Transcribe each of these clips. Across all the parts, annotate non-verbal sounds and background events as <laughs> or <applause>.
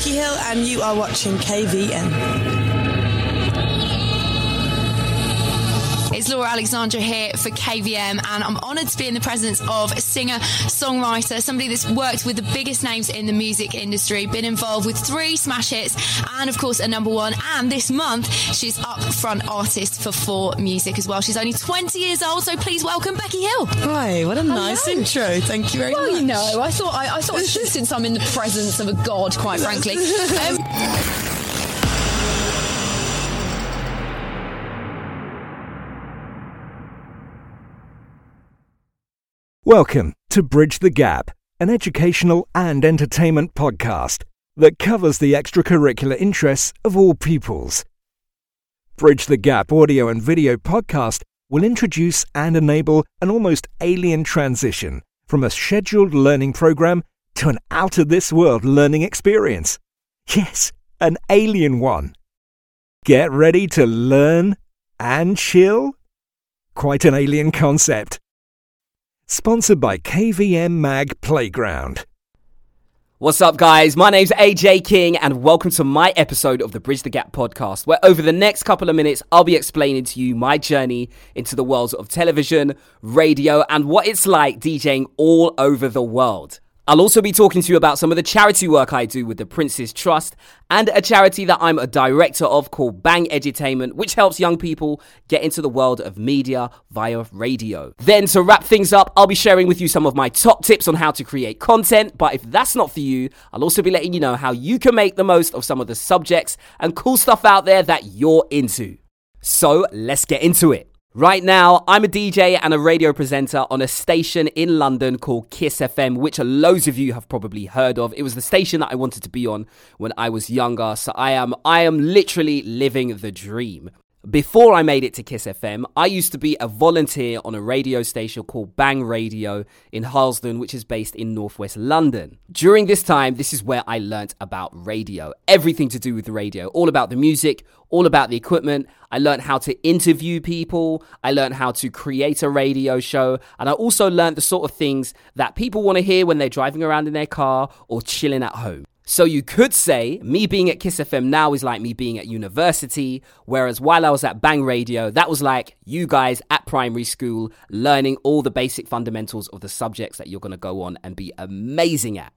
Becky Hill, and you are watching KVM. Laura Alexandra here for KVM, and I'm honoured to be in the presence of a singer, songwriter, somebody that's worked with the biggest names in the music industry, been involved with three smash hits, and of course a number one. And this month, she's up front artist for Four Music as well. She's only 20 years old, so please welcome Becky Hill. Hi, what a Hello. nice intro. Thank you very well, much. Well, you know, I thought I, I thought since I'm in the presence of a god, quite <laughs> frankly. <laughs> Um, Welcome to Bridge the Gap, an educational and entertainment podcast that covers the extracurricular interests of all pupils. Bridge the Gap audio and video podcast will introduce and enable an almost alien transition from a scheduled learning program to an out of this world learning experience. Yes, an alien one. Get ready to learn and chill? Quite an alien concept. Sponsored by KVM Mag Playground. What's up, guys? My name's AJ King, and welcome to my episode of the Bridge the Gap podcast, where over the next couple of minutes, I'll be explaining to you my journey into the worlds of television, radio, and what it's like DJing all over the world. I'll also be talking to you about some of the charity work I do with the Prince's Trust and a charity that I'm a director of called Bang Edutainment, which helps young people get into the world of media via radio. Then, to wrap things up, I'll be sharing with you some of my top tips on how to create content. But if that's not for you, I'll also be letting you know how you can make the most of some of the subjects and cool stuff out there that you're into. So, let's get into it. Right now, I'm a DJ and a radio presenter on a station in London called Kiss FM, which a loads of you have probably heard of. It was the station that I wanted to be on when I was younger, so I am I am literally living the dream. Before I made it to Kiss FM, I used to be a volunteer on a radio station called Bang Radio in Harlesden, which is based in northwest London. During this time, this is where I learnt about radio, everything to do with the radio, all about the music, all about the equipment. I learned how to interview people, I learned how to create a radio show, and I also learned the sort of things that people want to hear when they're driving around in their car or chilling at home. So you could say me being at Kiss FM now is like me being at university, whereas while I was at Bang Radio, that was like you guys at primary school learning all the basic fundamentals of the subjects that you're going to go on and be amazing at.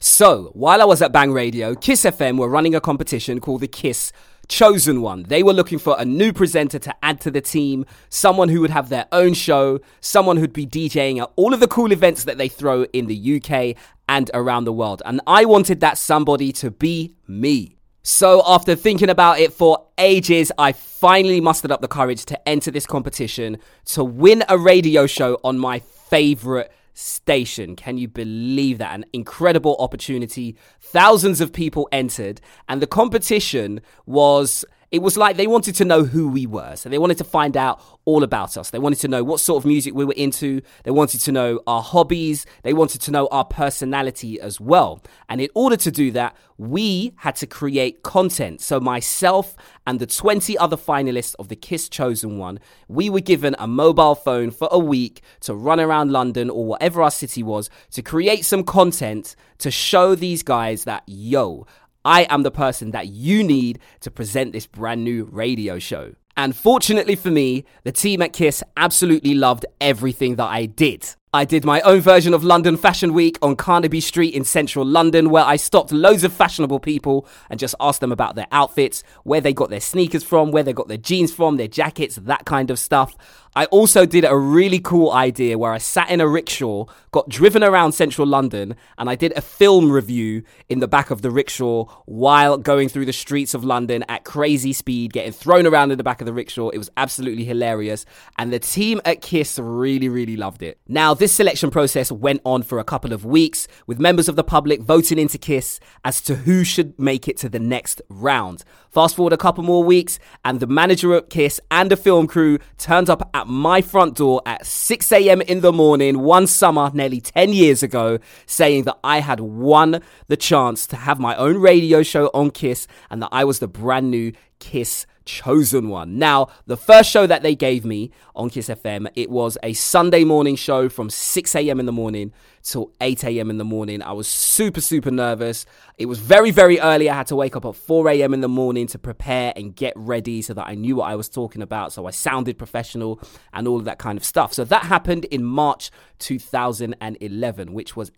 So, while I was at Bang Radio, Kiss FM were running a competition called the Kiss chosen one. They were looking for a new presenter to add to the team, someone who would have their own show, someone who'd be DJing at all of the cool events that they throw in the UK and around the world. And I wanted that somebody to be me. So, after thinking about it for ages, I finally mustered up the courage to enter this competition to win a radio show on my favorite station. Can you believe that? An incredible opportunity. Thousands of people entered, and the competition was it was like they wanted to know who we were. So they wanted to find out all about us. They wanted to know what sort of music we were into. They wanted to know our hobbies. They wanted to know our personality as well. And in order to do that, we had to create content. So myself and the 20 other finalists of the KISS Chosen One, we were given a mobile phone for a week to run around London or whatever our city was to create some content to show these guys that, yo, I am the person that you need to present this brand new radio show. And fortunately for me, the team at Kiss absolutely loved everything that I did. I did my own version of London Fashion Week on Carnaby Street in central London, where I stopped loads of fashionable people and just asked them about their outfits, where they got their sneakers from, where they got their jeans from, their jackets, that kind of stuff. I also did a really cool idea where I sat in a rickshaw, got driven around central London, and I did a film review in the back of the rickshaw while going through the streets of London at crazy speed, getting thrown around in the back of the rickshaw. It was absolutely hilarious, and the team at Kiss really, really loved it. Now, this selection process went on for a couple of weeks, with members of the public voting into Kiss as to who should make it to the next round. Fast forward a couple more weeks, and the manager at Kiss and the film crew turned up at my front door at 6 a.m. in the morning one summer nearly 10 years ago, saying that I had won the chance to have my own radio show on Kiss and that I was the brand new Kiss chosen one. Now, the first show that they gave me on Kiss FM, it was a Sunday morning show from 6 a.m. in the morning till 8 a.m. in the morning. I was super, super nervous. It was very, very early. I had to wake up at 4 a.m. in the morning to prepare and get ready so that I knew what I was talking about. So I sounded professional and all of that kind of stuff. So that happened in March 2011, which was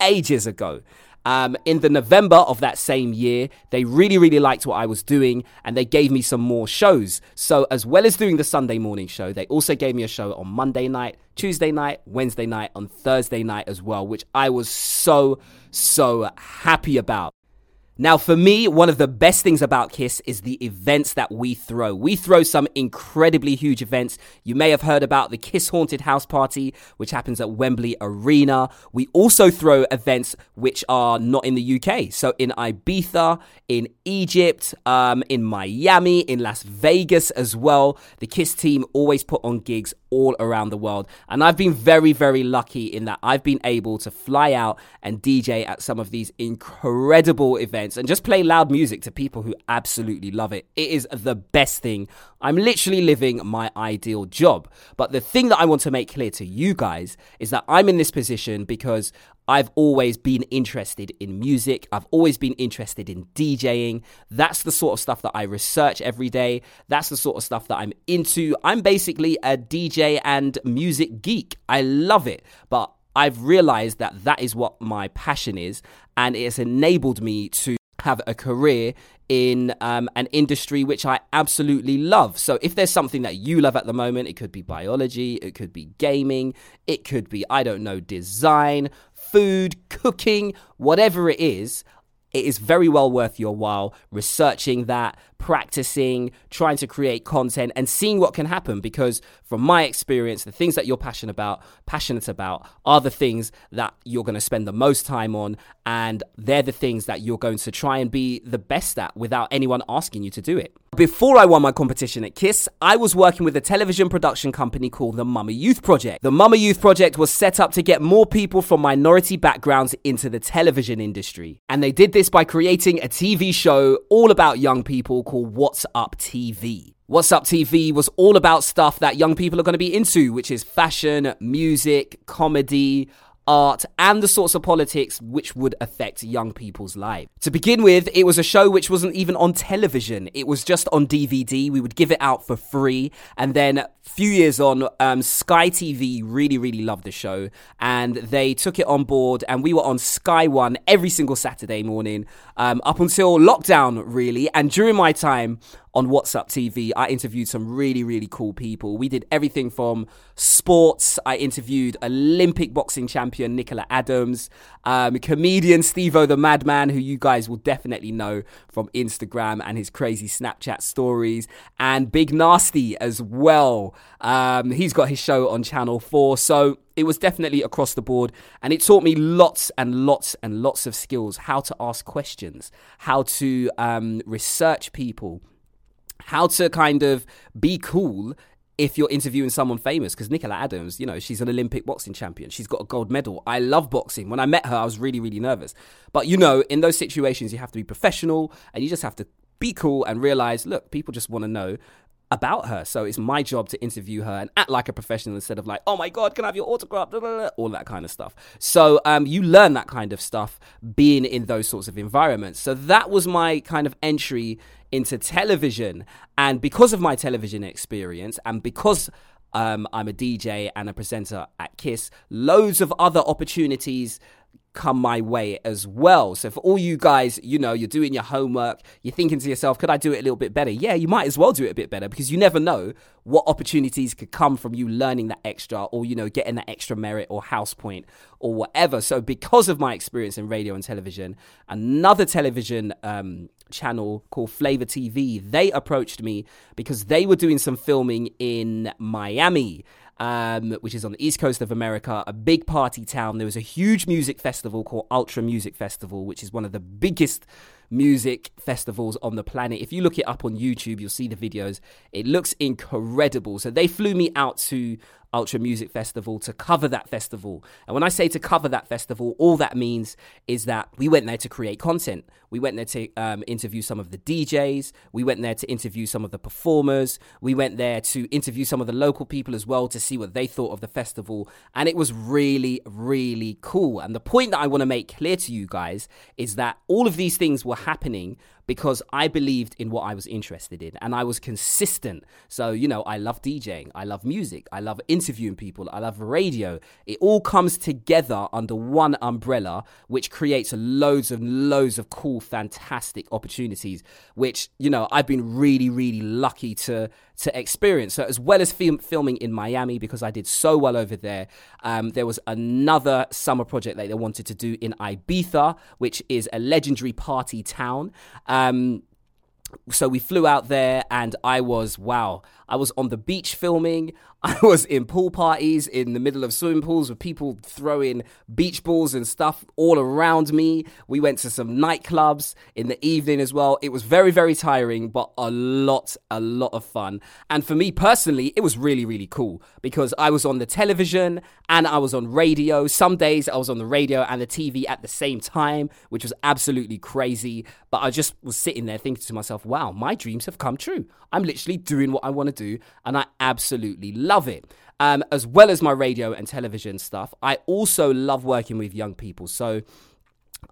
ages ago. Um, in the November of that same year, they really, really liked what I was doing and they gave me some more shows. So, as well as doing the Sunday morning show, they also gave me a show on Monday night, Tuesday night, Wednesday night, on Thursday night as well, which I was so, so happy about. Now, for me, one of the best things about KISS is the events that we throw. We throw some incredibly huge events. You may have heard about the KISS Haunted House Party, which happens at Wembley Arena. We also throw events which are not in the UK. So in Ibiza, in Egypt, um, in Miami, in Las Vegas as well. The KISS team always put on gigs all around the world. And I've been very, very lucky in that I've been able to fly out and DJ at some of these incredible events and just play loud music to people who absolutely love it. It is the best thing. I'm literally living my ideal job. But the thing that I want to make clear to you guys is that I'm in this position because I've always been interested in music. I've always been interested in DJing. That's the sort of stuff that I research every day. That's the sort of stuff that I'm into. I'm basically a DJ and music geek. I love it. But I've realized that that is what my passion is, and it has enabled me to have a career in um, an industry which I absolutely love. So, if there's something that you love at the moment, it could be biology, it could be gaming, it could be, I don't know, design, food, cooking, whatever it is, it is very well worth your while researching that, practicing, trying to create content and seeing what can happen because from my experience, the things that you're passionate about, passionate about are the things that you're going to spend the most time on and they're the things that you're going to try and be the best at without anyone asking you to do it. Before I won my competition at KISS, I was working with a television production company called the Mama Youth Project. The Mama Youth Project was set up to get more people from minority backgrounds into the television industry. And they did this by creating a TV show all about young people called What's Up TV. What's Up TV was all about stuff that young people are going to be into, which is fashion, music, comedy, art, and the sorts of politics which would affect young people's lives. To begin with, it was a show which wasn't even on television, it was just on DVD. We would give it out for free. And then a few years on, um, Sky TV really, really loved the show and they took it on board. And we were on Sky One every single Saturday morning um, up until lockdown, really. And during my time, on What's Up TV, I interviewed some really, really cool people. We did everything from sports. I interviewed Olympic boxing champion Nicola Adams, um, comedian Stevo the Madman, who you guys will definitely know from Instagram and his crazy Snapchat stories, and Big Narstie as well. Um, he's got his show on Channel 4. So it was definitely across the board and it taught me lots and lots and lots of skills how to ask questions how to um, research people how to kind of be cool if you're interviewing someone famous because Nicola Adams, you know, she's an Olympic boxing champion. She's got a gold medal. I love boxing. When I met her, I was really, really nervous. But you know, in those situations, you have to be professional and you just have to be cool and realize, look, people just want to know about her. So it's my job to interview her and act like a professional instead of like, oh my God, can I have your autograph? Blah, blah, blah, all that kind of stuff. So um, you learn that kind of stuff being in those sorts of environments. So that was my kind of entry into television. And because of my television experience and because um, I'm a DJ and a presenter at KISS, loads of other opportunities come my way as well. So for all you guys, you know, you're doing your homework, you're thinking to yourself, could I do it a little bit better? Yeah, you might as well do it a bit better because you never know what opportunities could come from you learning that extra or, you know, getting that extra merit or house point or whatever. So because of my experience in radio and television, another television um, channel called Flavor TV, they approached me because they were doing some filming in Miami um, which is on the east coast of America, a big party town. There was a huge music festival called Ultra Music Festival, which is one of the biggest music festivals on the planet. If you look it up on YouTube, you'll see the videos. It looks incredible. So they flew me out to Ultra Music Festival to cover that festival. And when I say to cover that festival, all that means is that we went there to create content. We went there to um, interview some of the DJs. We went there to interview some of the performers. We went there to interview some of the local people as well to see what they thought of the festival. And it was really, really cool. And the point that I want to make clear to you guys is that all of these things were happening because I believed in what I was interested in and I was consistent. So, you know, I love DJing, I love music, I love interviewing people, I love radio. It all comes together under one umbrella, which creates loads and loads of cool, fantastic opportunities, which, you know, I've been really, really lucky to to experience. So, as well as film, filming in Miami, because I did so well over there, um, there was another summer project that they wanted to do in Ibiza, which is a legendary party town. Um, so we flew out there and I was wow I was on the beach filming. <laughs> I was in pool parties in the middle of swimming pools with people throwing beach balls and stuff all around me. We went to some nightclubs in the evening as well. It was very very tiring but a lot a lot of fun. And for me personally it was really really cool because I was on the television and I was on radio. Some days I was on the radio and the TV at the same time which was absolutely crazy. But I just was sitting there thinking to myself wow, my dreams have come true. I'm literally doing what I want to do, and I absolutely love it. Um, as well as my radio and television stuff, I also love working with young people. So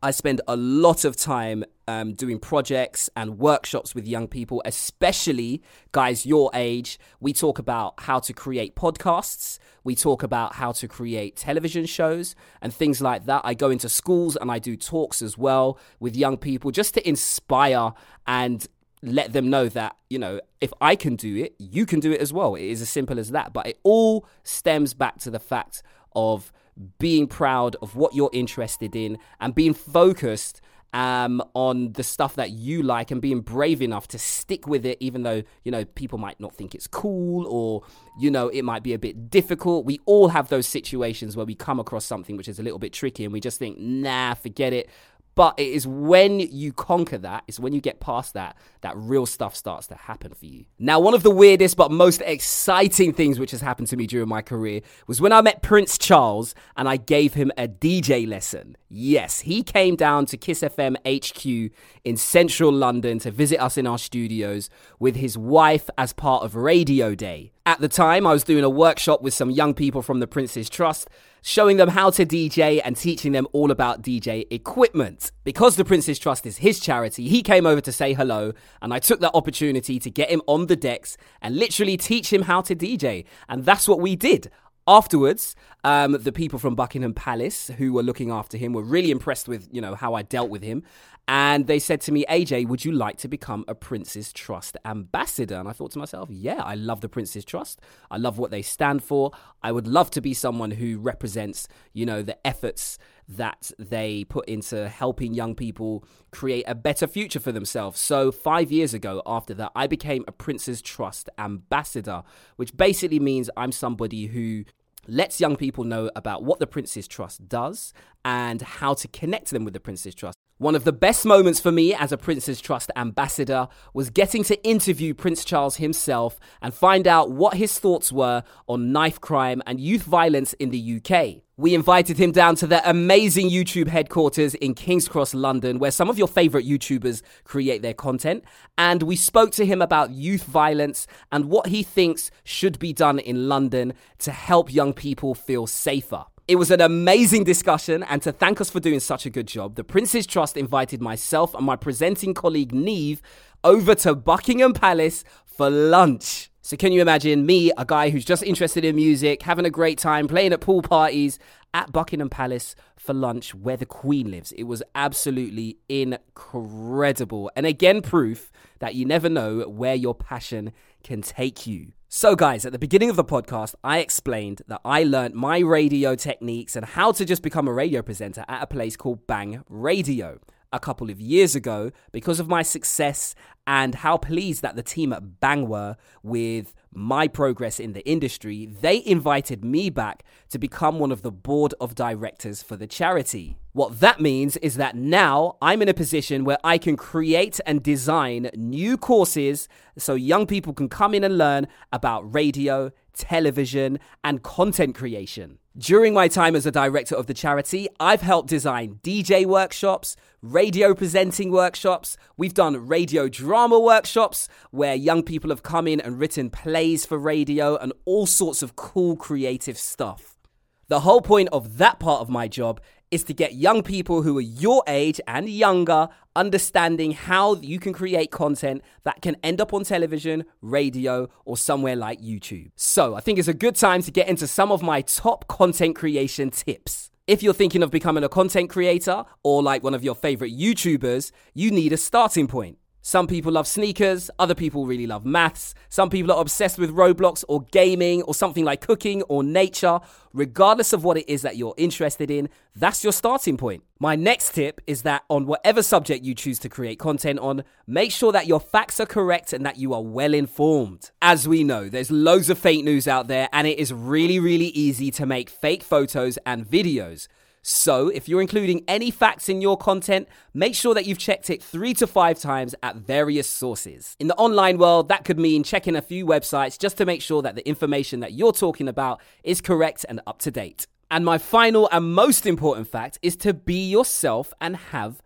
I spend a lot of time um, doing projects and workshops with young people, especially guys your age. We talk about how to create podcasts, we talk about how to create television shows and things like that. I go into schools and I do talks as well with young people just to inspire and let them know that, you know, if I can do it, you can do it as well. It is as simple as that. But it all stems back to the fact of being proud of what you're interested in and being focused um, on the stuff that you like and being brave enough to stick with it, even though, you know, people might not think it's cool or, you know, it might be a bit difficult. We all have those situations where we come across something which is a little bit tricky and we just think, nah, forget it. But it is when you conquer that, it's when you get past that, that real stuff starts to happen for you. Now, one of the weirdest but most exciting things which has happened to me during my career was when I met Prince Charles and I gave him a DJ lesson. Yes, he came down to Kiss FM HQ in central London to visit us in our studios with his wife as part of Radio Day. At the time, I was doing a workshop with some young people from the Prince's Trust showing them how to DJ and teaching them all about DJ equipment. Because the Prince's Trust is his charity, he came over to say hello, and I took that opportunity to get him on the decks and literally teach him how to DJ. And that's what we did. Afterwards, um, the people from Buckingham Palace who were looking after him were really impressed with, you know, how I dealt with him. And they said to me, AJ, would you like to become a Prince's Trust ambassador? And I thought to myself, yeah, I love the Prince's Trust. I love what they stand for. I would love to be someone who represents, you know, the efforts that they put into helping young people create a better future for themselves. So, five years ago, after that, I became a Prince's Trust ambassador, which basically means I'm somebody who lets young people know about what the Prince's Trust does and how to connect them with the Prince's Trust. One of the best moments for me as a Prince's Trust ambassador was getting to interview Prince Charles himself and find out what his thoughts were on knife crime and youth violence in the UK. We invited him down to the amazing YouTube headquarters in King's Cross, London, where some of your favorite YouTubers create their content. And we spoke to him about youth violence and what he thinks should be done in London to help young people feel safer. It was an amazing discussion, and to thank us for doing such a good job, the Prince's Trust invited myself and my presenting colleague Neve over to Buckingham Palace for lunch. So, can you imagine me, a guy who's just interested in music, having a great time, playing at pool parties at Buckingham Palace for lunch where the Queen lives? It was absolutely incredible. And again, proof that you never know where your passion can take you. So, guys, at the beginning of the podcast, I explained that I learned my radio techniques and how to just become a radio presenter at a place called Bang Radio. A couple of years ago because of my success and how pleased that the team at Bang were with my progress in the industry, they invited me back to become one of the board of directors for the charity. What that means is that now I'm in a position where I can create and design new courses so young people can come in and learn about radio, television, and content creation. During my time as a director of the charity, I've helped design DJ workshops, radio presenting workshops. We've done radio drama workshops where young people have come in and written plays for radio and all sorts of cool creative stuff. The whole point of that part of my job is to get young people who are your age and younger understanding how you can create content that can end up on television, radio, or somewhere like YouTube. So I think it's a good time to get into some of my top content creation tips. If you're thinking of becoming a content creator or like one of your favorite YouTubers, you need a starting point. Some people love sneakers, other people really love maths, some people are obsessed with Roblox or gaming or something like cooking or nature. Regardless of what it is that you're interested in, that's your starting point. My next tip is that on whatever subject you choose to create content on, make sure that your facts are correct and that you are well informed. As we know, there's loads of fake news out there and it is really, really easy to make fake photos and videos. So, if you're including any facts in your content, make sure that you've checked it three to five times at various sources. In the online world, that could mean checking a few websites just to make sure that the information that you're talking about is correct and up to date. And my final and most important fact is to be yourself and have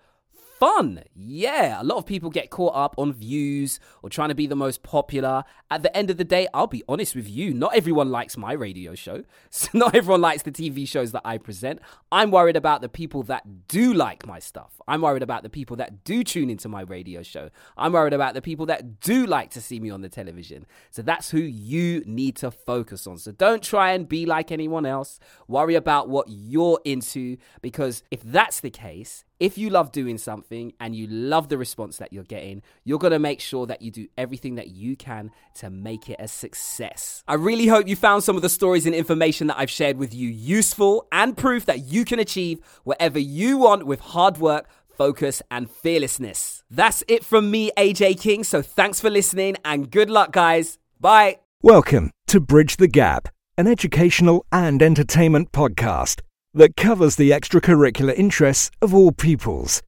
fun. Yeah, a lot of people get caught up on views or trying to be the most popular. At the end of the day, I'll be honest with you, not everyone likes my radio show. <laughs> So not everyone likes the TV shows that I present. I'm worried about the people that do like my stuff. I'm worried about the people that do tune into my radio show. I'm worried about the people that do like to see me on the television. So that's who you need to focus on. So don't try and be like anyone else. Worry about what you're into because if that's the case, if you love doing something and you love the response that you're getting, you're going to make sure that you do everything that you can to make it a success. I really hope you found some of the stories and information that I've shared with you useful and proof that you can achieve whatever you want with hard work, focus, and fearlessness. That's it from me, AJ King. So thanks for listening and good luck, guys. Bye. Welcome to Bridge the Gap, an educational and entertainment podcast that covers the extracurricular interests of all pupils.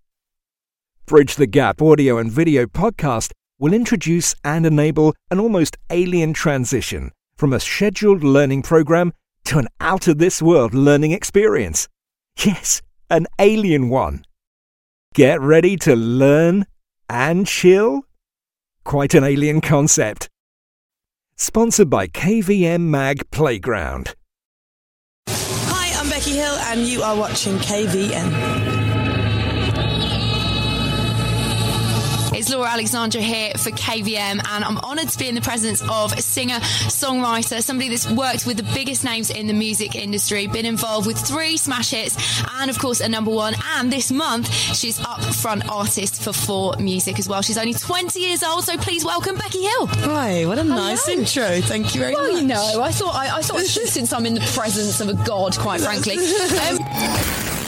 Bridge the Gap audio and video podcast will introduce and enable an almost alien transition from a scheduled learning program to an out of this world learning experience. Yes, an alien one. Get ready to learn and chill? Quite an alien concept. Sponsored by KVM Mag Playground. Becky Hill, and you are watching KVM. Laura Alexandra here for KVM, and I'm honoured to be in the presence of a singer, songwriter, somebody that's worked with the biggest names in the music industry, been involved with three smash hits, and of course a number one. And this month, she's upfront artist for Four Music as well. She's only 20 years old, so please welcome Becky Hill. Hi, what a nice intro. Thank you very Well, much. you know, I thought I, I thought since I'm in the presence of a god, quite frankly. <laughs> Um,